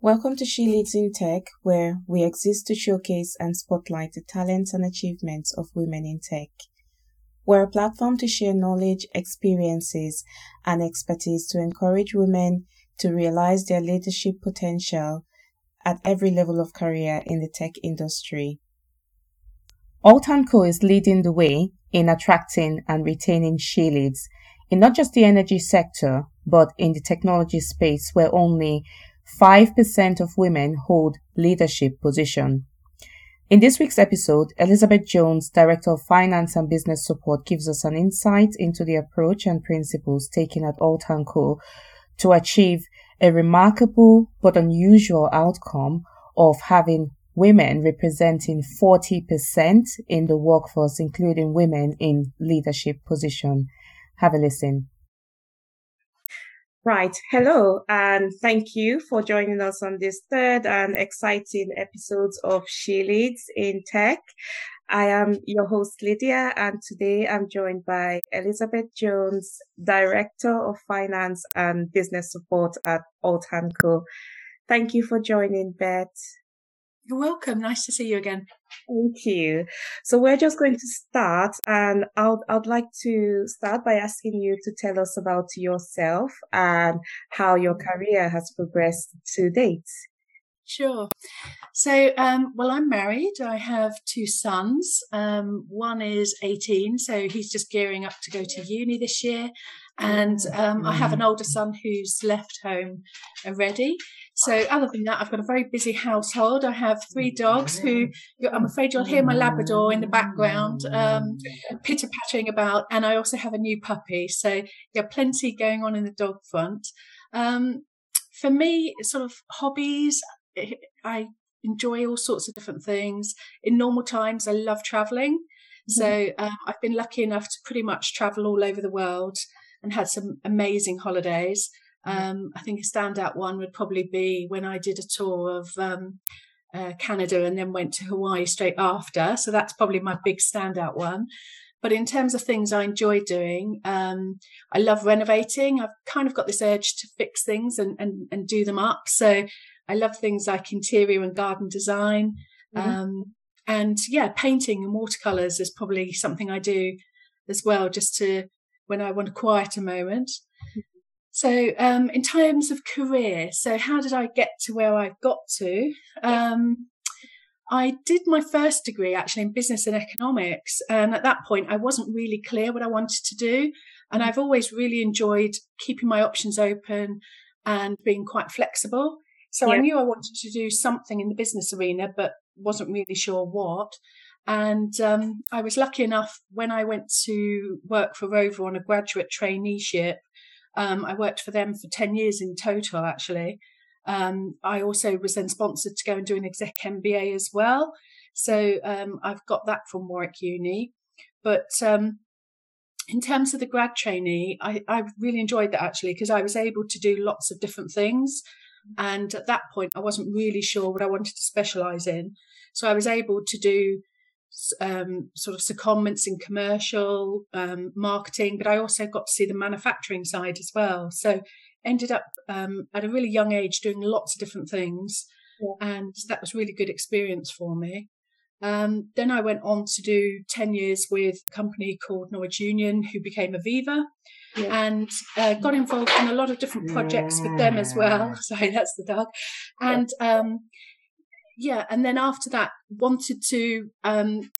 Welcome to She Leads in Tech, where we exist to showcase and spotlight the talents and achievements of women in tech. We're a platform to share knowledge, experiences, and expertise to encourage women to realize their leadership potential at every level of career in the tech industry. Co is leading the way in attracting and retaining she leads in not just the energy sector, but in the technology space where only 5% of women hold leadership position. In this week's episode, Elizabeth Jones, Director of Finance and Business Support, gives us an insight into the approach and principles taken at Alt HAN Co to achieve a remarkable but unusual outcome of having women representing 40% in the workforce, including women in leadership position. Have a listen. Right. Hello, and thank you for joining us on this third and exciting episodes of She Leads in Tech. I am your host, Lydia, and today I'm joined by Elizabeth Jones, Director of Finance and Business Support at Alt HAN Co. Thank you for joining, Beth. You're welcome. Nice to see you again. Thank you. So we're just going to start and I'd, I'd like to start by asking you to tell us about yourself and how your career has progressed to date. Sure. So, um, well, I'm married. I have two sons. Um, one is 18, so he's just gearing up to go to uni this year. And um, I have an older son who's left home already. So, other than that, I've got a very busy household. I have three dogs who I'm afraid you'll hear my Labrador in the background um, pitter pattering about. And I also have a new puppy. So, yeah, plenty going on in the dog front. Um, for me, sort of hobbies, I enjoy all sorts of different things. In normal times, I love traveling. Mm-hmm. So um, I've been lucky enough to pretty much travel all over the world and had some amazing holidays. Um, I think a standout one would probably be when I did a tour of um, uh, Canada and then went to Hawaii straight after. So that's probably my big standout one. But in terms of things I enjoy doing, um, I love renovating. I've kind of got this urge to fix things and, and, and do them up. So I love things like interior and garden design. Mm-hmm. Um, and yeah, painting and watercolors is probably something I do as well, just to when I want a quieter moment. So, um, in terms of career, so how did I get to where I've got to? Um, I did my first degree actually in business and economics. And at that point, I wasn't really clear what I wanted to do. And. I've always really enjoyed keeping my options open and being quite flexible. So yeah. I knew I wanted to do something in the business arena, but wasn't really sure what. And um, I was lucky enough when I went to work for Rover on a graduate traineeship. Um, I worked for them for 10 years in total, actually. Um, I also was then sponsored to go and do an exec MBA as well. So um, I've got that from Warwick Uni. But um, in terms of the grad trainee, I, I really enjoyed that actually because I was able to do lots of different things. And at that point, I wasn't really sure what I wanted to specialize in. So I was able to do um, sort of secondments in commercial um, marketing, but I also got to see the manufacturing side as well. So ended up um, at a really young age doing lots of different things. Yeah. And that was really good experience for me. Um, then I went on to do 10 years with a company called Norwich Union, who became Aviva, yeah. and uh, got involved in a lot of different projects with them as well. Sorry, that's the dog. And um, yeah, and then after that, wanted to um,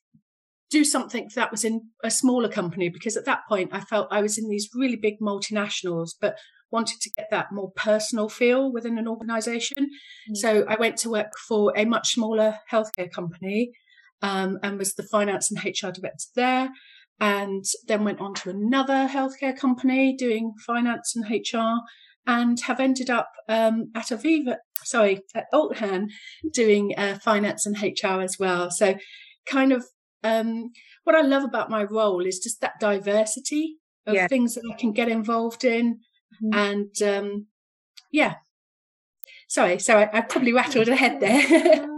do something that was in a smaller company because at that point I felt I was in these really big multinationals, but wanted to get that more personal feel within an organization. Mm-hmm. So I went to work for a much smaller healthcare company um, and was the finance and HR director there. And then went on to another healthcare company doing finance and HR and have ended up um, at Aviva, sorry, at Alt HAN doing uh, finance and HR as well. So, kind of um, what I love about my role is just that diversity of yeah. things that I can get involved in. Mm-hmm. And um, yeah, sorry, so I, I probably rattled ahead there.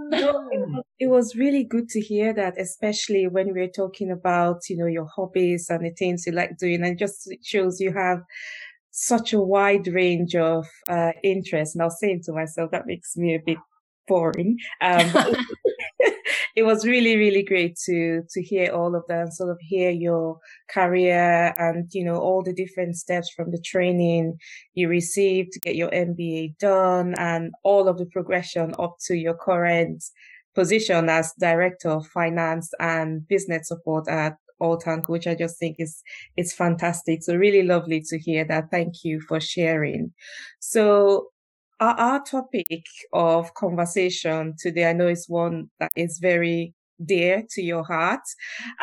it was really good to hear that, especially when we are talking about, you know, your hobbies and the things you like doing and just shows you have such a wide range of uh, interests. And I was saying to myself, that makes me a bit boring. Um, it was really, really great to to hear all of that and sort of hear your career and you know all the different steps from the training you received to get your MBA done and all of the progression up to your current position as director of finance and business support at Which I just think is it's fantastic. So really lovely to hear that. Thank you for sharing. So our, our topic of conversation today, I know is one that is very dear to your heart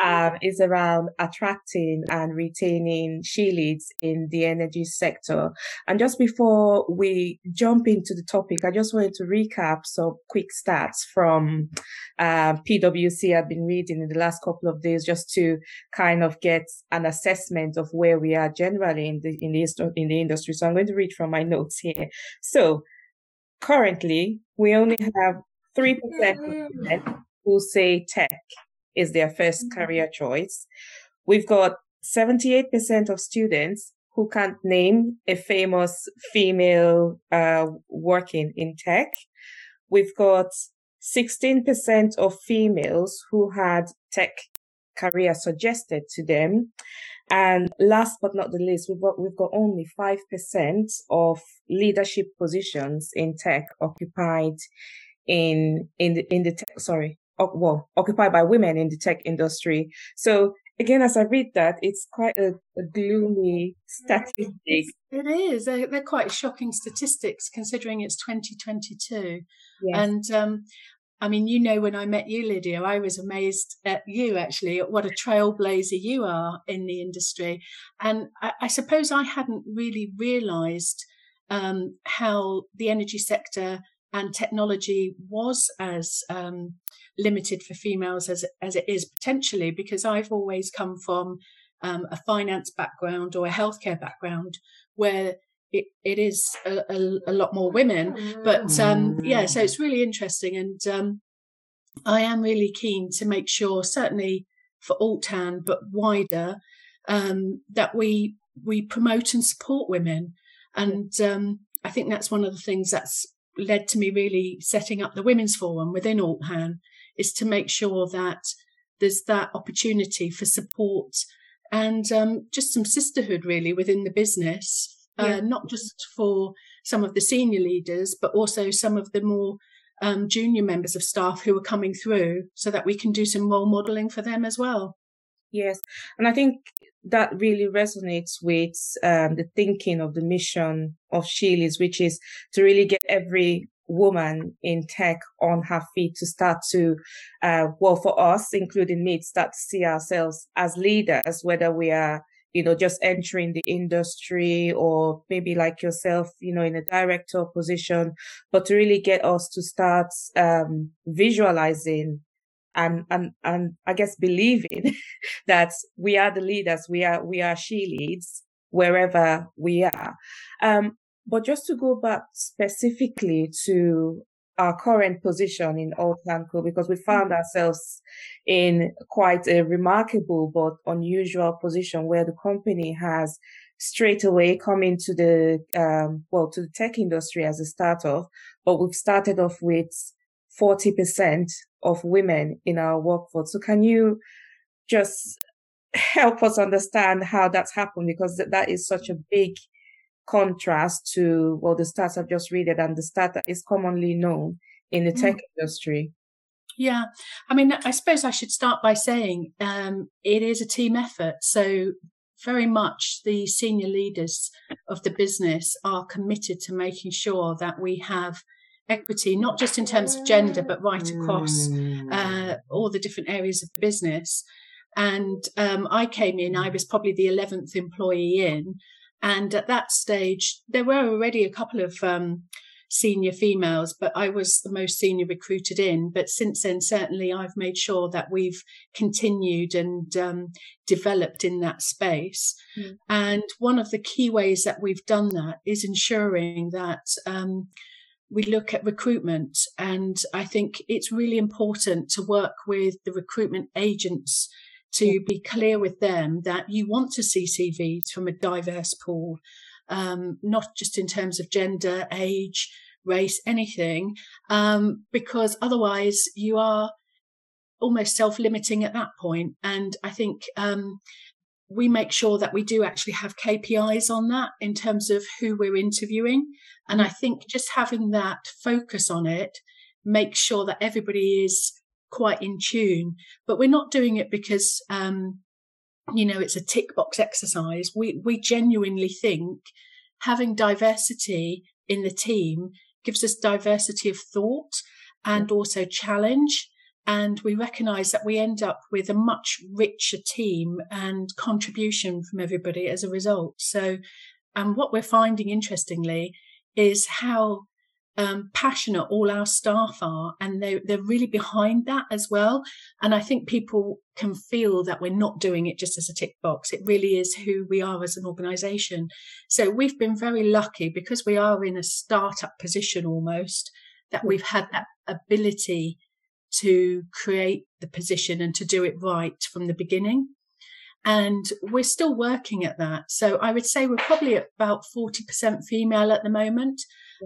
um, is around attracting and retaining she leads in the energy sector. And just before we jump into the topic, I just wanted to recap some quick stats from uh, PwC I've been reading in the last couple of days just to kind of get an assessment of where we are generally in the in the in the industry. So I'm going to read from my notes here. So currently, we only have three percent who say tech is their first mm-hmm. career choice. We've got 78% of students who can't name a famous female uh, working in tech. We've got 16% of females who had tech career suggested to them. And last but not the least, we've got, we've got only 5% of leadership positions in tech occupied in, in the, in the tech, sorry, well, occupied by women in the tech industry. So again, as I read that, it's quite a, a gloomy statistic. It is. They're, they're, quite shocking statistics considering it's 2022. Yes. And um, I mean, you know, when I met you, Lydia, I was amazed at you actually, at what a trailblazer you are in the industry. And I, I suppose I hadn't really realized um, how the energy sector and technology was as um, limited for females as as it is potentially because I've always come from um, a finance background or a healthcare background where it, it is a, a, a lot more women. But um, yeah, so it's really interesting, and um, I am really keen to make sure, certainly for Alt HAN, but wider, um, that we we promote and support women, and um, I think that's one of the things that's led to me really setting up the women's forum within Alt HAN is to make sure that there's that opportunity for support and um, just some sisterhood really within the business, uh, yeah. uh, not just for some of the senior leaders, but also some of the more um, junior members of staff who are coming through so that we can do some role modeling for them as well. Yes. And I think that really resonates with um, the thinking of the mission of She-Leads, which is to really get every woman in tech on her feet to start to, uh, well, for us, including me, start to see ourselves as leaders, whether we are, you know, just entering the industry or maybe like yourself, you know, in a director position, but to really get us to start, um, visualizing and, and, and I guess believing that we are the leaders, we are, we are she leads wherever we are. Um, but just to go back specifically to our current position in Alt HAN Co, because we found mm-hmm. ourselves in quite a remarkable but unusual position where the company has straight away come into the, um, well, to the tech industry as a startup, but we've started off with 40% of women in our workforce. So can you just help us understand how that's happened? Because that is such a big contrast to, well, the stats I've just read it and the stat that is commonly known in the tech mm. industry. Yeah, I mean, I suppose I should start by saying um, it is a team effort. So, very much the senior leaders of the business are committed to making sure that we have equity, not just in terms of gender, but right across mm. uh, all the different areas of the business. And um, I came in, I was probably the 11th employee in. And at that stage, there were already a couple of um, senior females, but I was the most senior recruited in. But since then, certainly I've made sure that we've continued and um, developed in that space. Mm. And one of the key ways that we've done that is ensuring that um, we look at recruitment. And I think it's really important to work with the recruitment agents to be clear with them that you want to see CVs from a diverse pool. um, not just in terms of gender, age, race, anything, um, because otherwise you are almost self-limiting at that point. And I think um, we make sure that we do actually have KPIs on that in terms of who we're interviewing. And I think just having that focus on it makes sure that everybody is quite in tune. But we're not doing it because, um, you know, it's a tick box exercise. We, we genuinely think having diversity in the team gives us diversity of thought and also challenge. And we recognize that we end up with a much richer team and contribution from everybody as a result. So, and what we're finding interestingly is how um, passionate all our staff are, and they, they're really behind that as well. And I think people can feel that we're not doing it just as a tick box. It really is who we are as an organisation. So we've been very lucky because we are in a startup position almost that we've had that ability to create the position and to do it right from the beginning. And we're still working at that. So I would say we're probably about 40% female at the moment.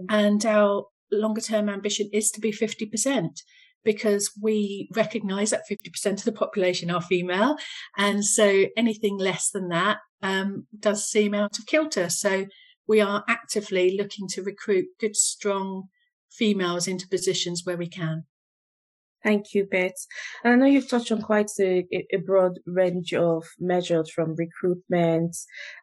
And our longer term ambition is to be 50% because we recognize that 50% of the population are female. And so anything less than that um, does seem out of kilter. So we are actively looking to recruit good, strong females into positions where we can. Thank you, Beth. And I know you've touched on quite a, a broad range of measures from recruitment,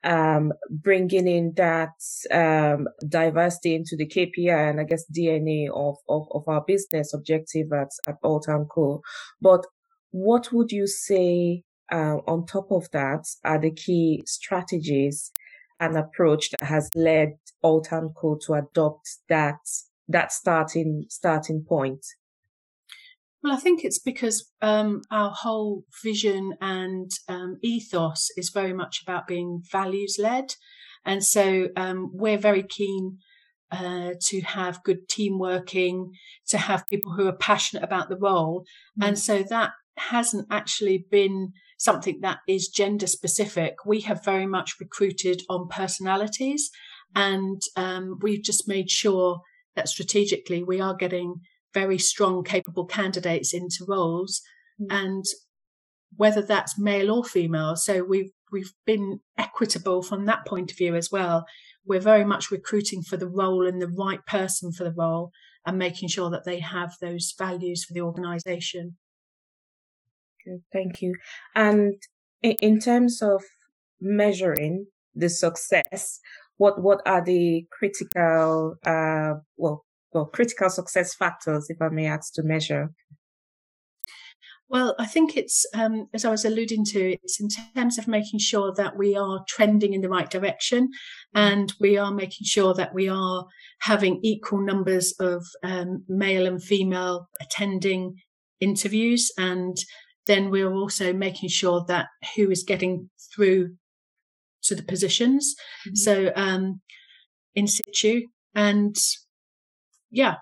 um, bringing in that um, diversity into the KPI and I guess DNA of, of, of our business objective at, at Alt HAN Co. But what would you say uh, on top of that are the key strategies and approach that has led Alt HAN Co to adopt that that starting starting point? Well, I think it's because um, our whole vision and um, ethos is very much about being values led. And so um, we're very keen uh, to have good team working, to have people who are passionate about the role. Mm. And so that hasn't actually been something that is gender specific. We have very much recruited on personalities and um, we've just made sure that strategically we are getting very strong, capable candidates into roles, mm. and whether that's male or female. So we've we've been equitable from that point of view as well. We're very much recruiting for the role and the right person for the role, and making sure that they have those values for the organisation. Good, thank you. And in terms of measuring the success, what what are the critical uh, well well, critical success factors, if I may ask, to measure? Well, I think it's, um, as I was alluding to, it's in terms of making sure that we are trending in the right direction and we are making sure that we are having equal numbers of um, male and female attending interviews. And then we're also making sure that who is getting through to the positions. Mm-hmm. So, um, in situ and yeah,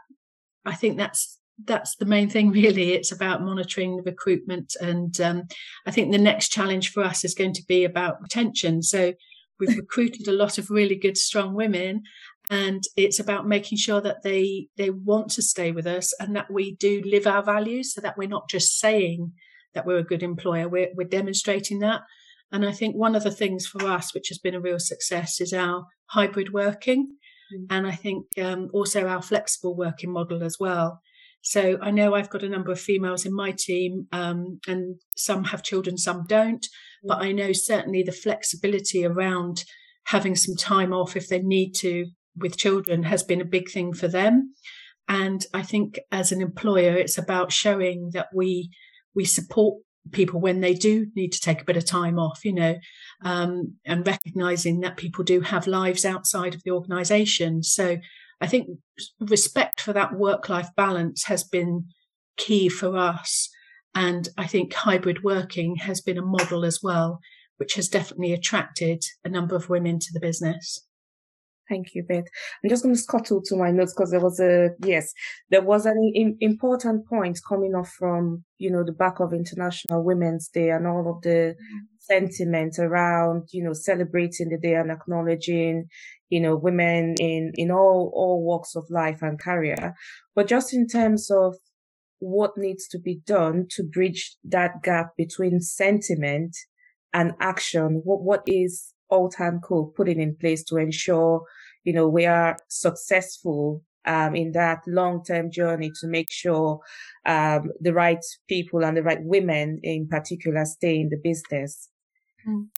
I think that's that's the main thing really. It's about monitoring the recruitment and um, i think the next challenge for us is going to be about retention. So we've recruited a lot of really good strong women and it's about making sure that they they want to stay with us and that we do live our values so that we're not just saying that we're a good employer. We're, we're demonstrating that. And i think one of the things for us which has been a real success is our hybrid working Mm. And I think um, also our flexible working model as well. So I know I've got a number of females in my team, um, and some have children, some don't. Mm. But I know certainly the flexibility around having some time off if they need to with children has been a big thing for them. And I think as an employer, it's about showing that we we support people when they do need to take a bit of time off, you know, um, and recognizing that people do have lives outside of the organization. So I think respect for that work life balance has been key for us. And I think hybrid working has been a model as well, which has definitely attracted a number of women to the business. Thank you, Beth. I'm just going to scuttle to my notes because there was a, yes, there was an in, important point coming off from, you know, the back of International Women's Day and all of the mm-hmm. sentiment around, you know, celebrating the day and acknowledging, you know, women in, in all, all walks of life and career. But just in terms of what needs to be done to bridge that gap between sentiment and action, what, what is Alt HAN Co putting in place to ensure, you know, we are successful um, in that long-term journey to make sure um, the right people and the right women in particular stay in the business? Mm.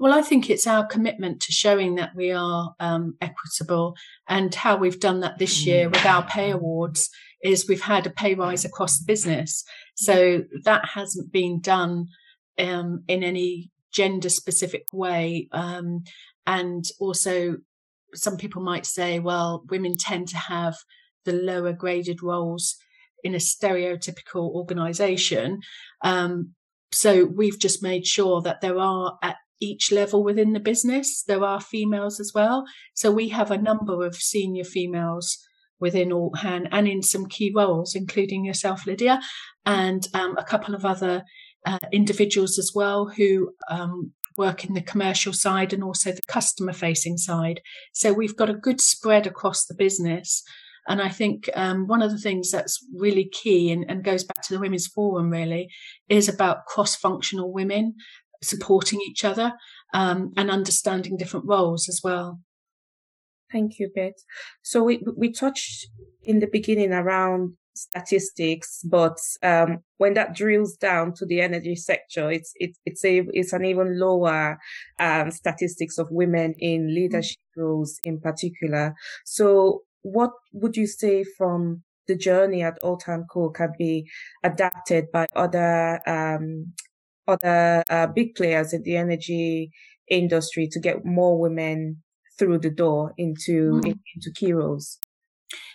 Well, I think it's our commitment to showing that we are um, equitable and how we've done that this year with our pay awards is we've had a pay rise across the business. So that hasn't been done um, in any gender specific way. Um, and also some people might say, well, women tend to have the lower graded roles in a stereotypical organization. Um, so we've just made sure that there are at each level within the business, there are females as well. So we have a number of senior females within Althand and in some key roles, including yourself, Lydia, and um, a couple of other uh, individuals as well who um, work in the commercial side and also the customer facing side. So we've got a good spread across the business. And I think um, one of the things that's really key and, and, goes back to the Women's Forum really is about cross functional women supporting each other um, and understanding different roles as well. Thank you, Beth. So we we touched in the beginning around statistics, but um, when that drills down to the energy sector, it's it's it's a it's an even lower um, statistics of women in leadership mm-hmm. roles in particular. So, what would you say from the journey at Alt HAN Co can be adapted by other um, other uh, big players in the energy industry to get more women through the door into mm. into key roles?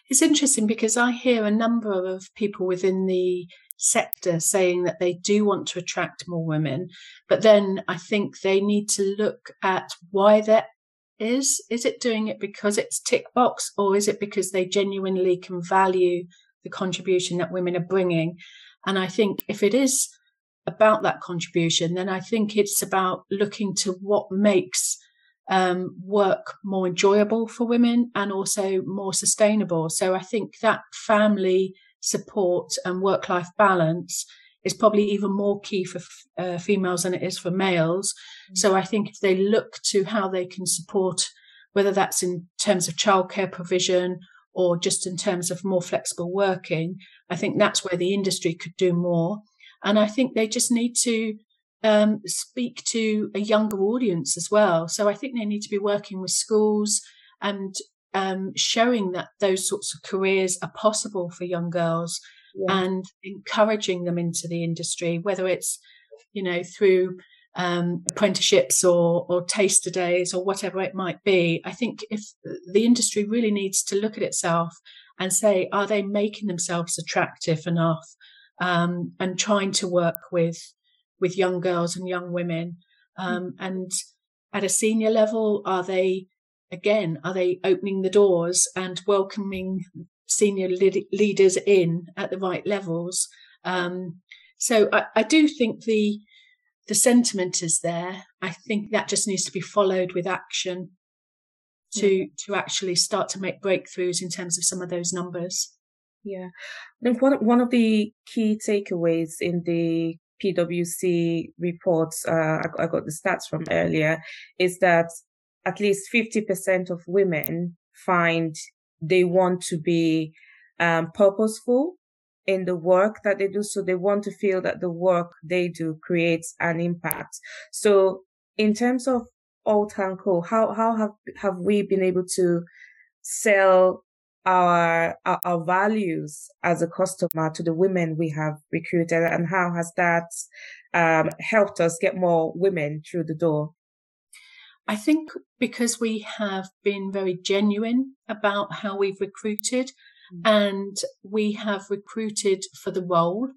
It's interesting because I hear a number of people within the sector saying that they do want to attract more women, but then I think they need to look at why that is. Is it doing it because it's tick box, or is it because they genuinely can value the contribution that women are bringing? And I think if it is about that contribution, then I think it's about looking to what makes um, work more enjoyable for women and also more sustainable. So I think that family support and work life balance is probably even more key for uh, females than it is for males. Mm-hmm. So I think if they look to how they can support, whether that's in terms of childcare provision or just in terms of more flexible working, I think that's where the industry could do more. And I think they just need to um, speak to a younger audience as well. So I think they need to be working with schools and um, showing that those sorts of careers are possible for young girls yeah. and encouraging them into the industry, whether it's, you know, through um, apprenticeships or, or taster days or whatever it might be. I think if the industry really needs to look at itself and say, are they making themselves attractive enough? Um, and trying to work with with young girls and young women? Hmm. Um, and at a senior level, are they, again, are they opening the doors and welcoming senior leaders in at the right levels? Um, so I, I do think the, the sentiment is there. I think that just needs to be followed with action to yeah. to actually start to make breakthroughs in terms of some of those numbers. Yeah, I think one one of the key takeaways in the PwC reports, uh, I, I got the stats from earlier, is that at least 50% of women find they want to be um, purposeful in the work that they do. So they want to feel that the work they do creates an impact. So in terms of Alt HAN Co, how, how have, have we been able to sell our, our, our values as a customer to the women we have recruited and how has that um, helped us get more women through the door? I think because we have been very genuine about how we've recruited mm. and we have recruited for the role.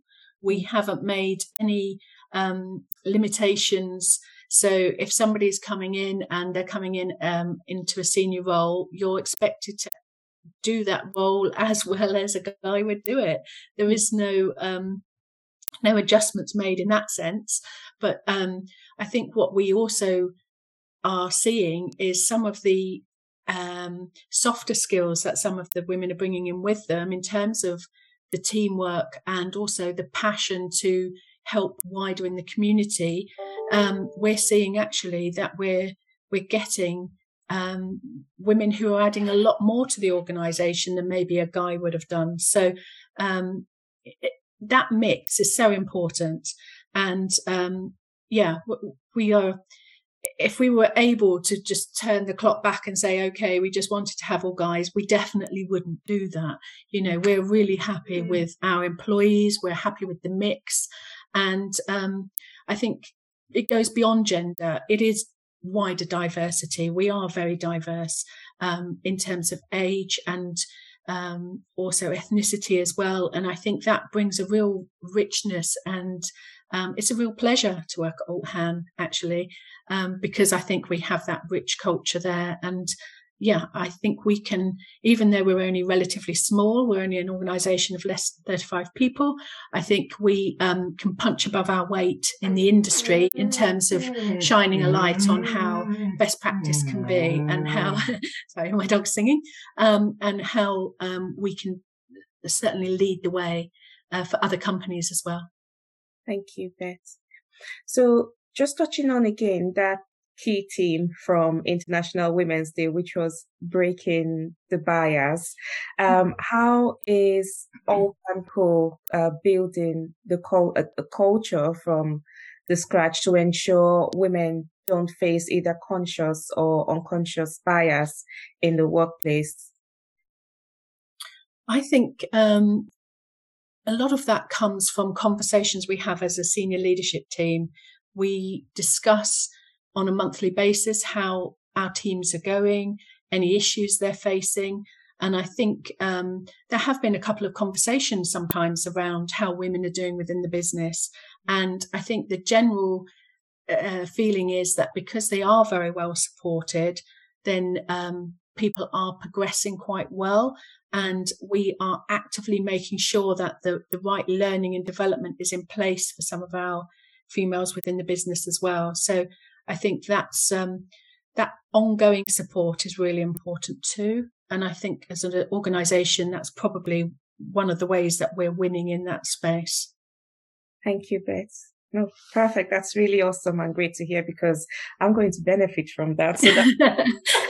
We haven't made any um, limitations. So if somebody's coming in and they're coming in um, into a senior role, you're expected to do that role as well as a guy would do it. There is no um, no adjustments made in that sense. But um, I think what we also are seeing is some of the um, softer skills that some of the women are bringing in with them in terms of the teamwork and also the passion to help wider in the community, um, we're seeing actually that we're we're getting um, women who are adding a lot more to the organisation than maybe a guy would have done. So um, it, that mix is so important, and um, yeah, we are if we were able to just turn the clock back and say, okay, we just wanted to have all guys, we definitely wouldn't do that. You know, we're really happy mm. with our employees, we're happy with the mix. And um, I think it goes beyond gender. It is wider diversity. We are very diverse um, in terms of age and um, also ethnicity as well. And I think that brings a real richness and um, it's a real pleasure to work at Alt actually, um, because I think we have that rich culture there. And yeah, I think we can, even though we're only relatively small, we're only an organisation of less than 35 people. I think we um, can punch above our weight in the industry in terms of shining a light on how best practice can be and how, sorry, my dog's singing, um, and how um, we can certainly lead the way uh, for other companies as well. Thank you, Beth. So just touching on again that key theme from International Women's Day, which was breaking the bias. Um, mm-hmm. how is Alt HAN Co uh, building the col- a, a culture from the scratch to ensure women don't face either conscious or unconscious bias in the workplace? I think um, a lot of that comes from conversations we have as a senior leadership team. We discuss on a monthly basis how our teams are going, any issues they're facing. And I think um, there have been a couple of conversations sometimes around how women are doing within the business. And I think the general uh, feeling is that because they are very well supported, then um, people are progressing quite well and we are actively making sure that the, the right learning and development is in place for some of our females within the business as well. So I think that's um, that ongoing support is really important too. And I think as an organisation, that's probably one of the ways that we're winning in that space. Thank you, Beth. No, perfect. That's really awesome and great to hear because I'm going to benefit from that. So that,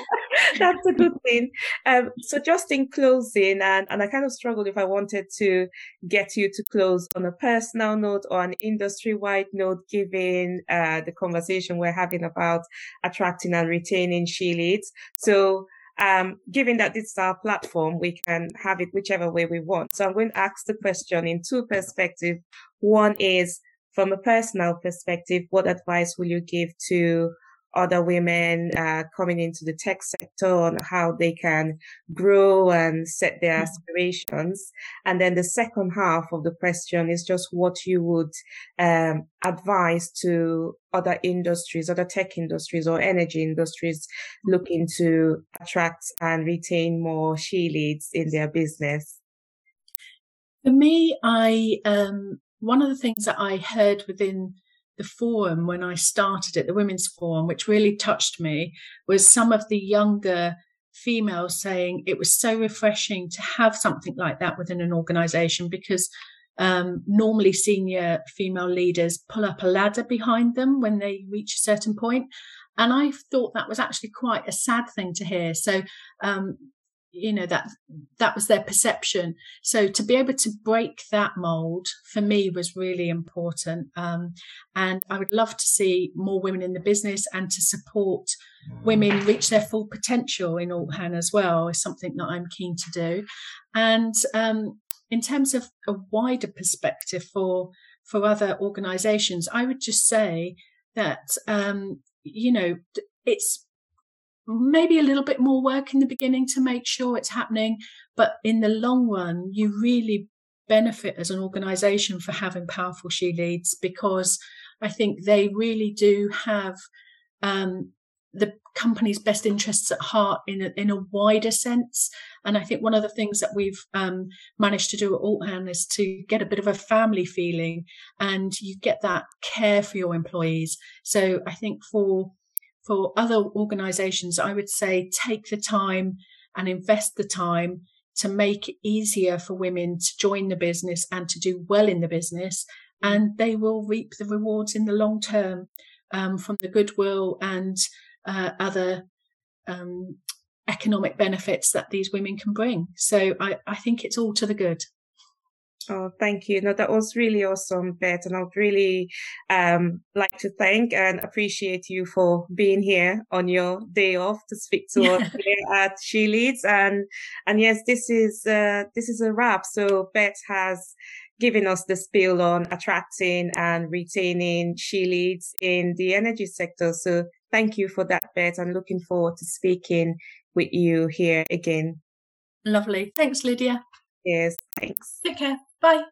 that's a good thing. Um, so just in closing, and, and I kind of struggled if I wanted to get you to close on a personal note or an industry wide note, given uh, the conversation we're having about attracting and retaining she leads. So um, given that this is our platform, we can have it whichever way we want. So I'm going to ask the question in two perspectives. One is from a personal perspective, what advice will you give to other women uh, coming into the tech sector on how they can grow and set their mm-hmm. aspirations. And then the second half of the question is just what you would um, advise to other industries, other tech industries or energy industries looking to attract and retain more she leads in their business. For me, I um, one of the things that I heard within the forum when I started it, the Women's Forum, which really touched me, was some of the younger females saying it was so refreshing to have something like that within an organization because um, normally senior female leaders pull up a ladder behind them when they reach a certain point. And I thought that was actually quite a sad thing to hear. So um, you know that that was their perception. So to be able to break that mold for me was really important um, and i would love to see more women in the business and to support women reach their full potential in Alt HAN as well is something that i'm keen to do. And um, in terms of a wider perspective for for other organizations i would just say that um, you know it's maybe a little bit more work in the beginning to make sure it's happening. But in the long run, you really benefit as an organization for having powerful she leads because I think they really do have um, the company's best interests at heart in a, in a wider sense. And I think one of the things that we've um, managed to do at Alt HAN is to get a bit of a family feeling and you get that care for your employees. So I think for for other organizations, I would say take the time and invest the time to make it easier for women to join the business and to do well in the business. And they will reap the rewards in the long term um, from the goodwill and uh, other um, economic benefits that these women can bring. So I, I think it's all to the good. Oh, thank you. No, that was really awesome, Beth. And I'd really um, like to thank and appreciate you for being here on your day off to speak to us here at She Leads. And and yes, this is uh, this is a wrap. So Beth has given us the spill on attracting and retaining She Leads in the energy sector. So thank you for that, Beth. I'm looking forward to speaking with you here again. Lovely. Thanks, Lydia. Yes, thanks. Take care. Bye.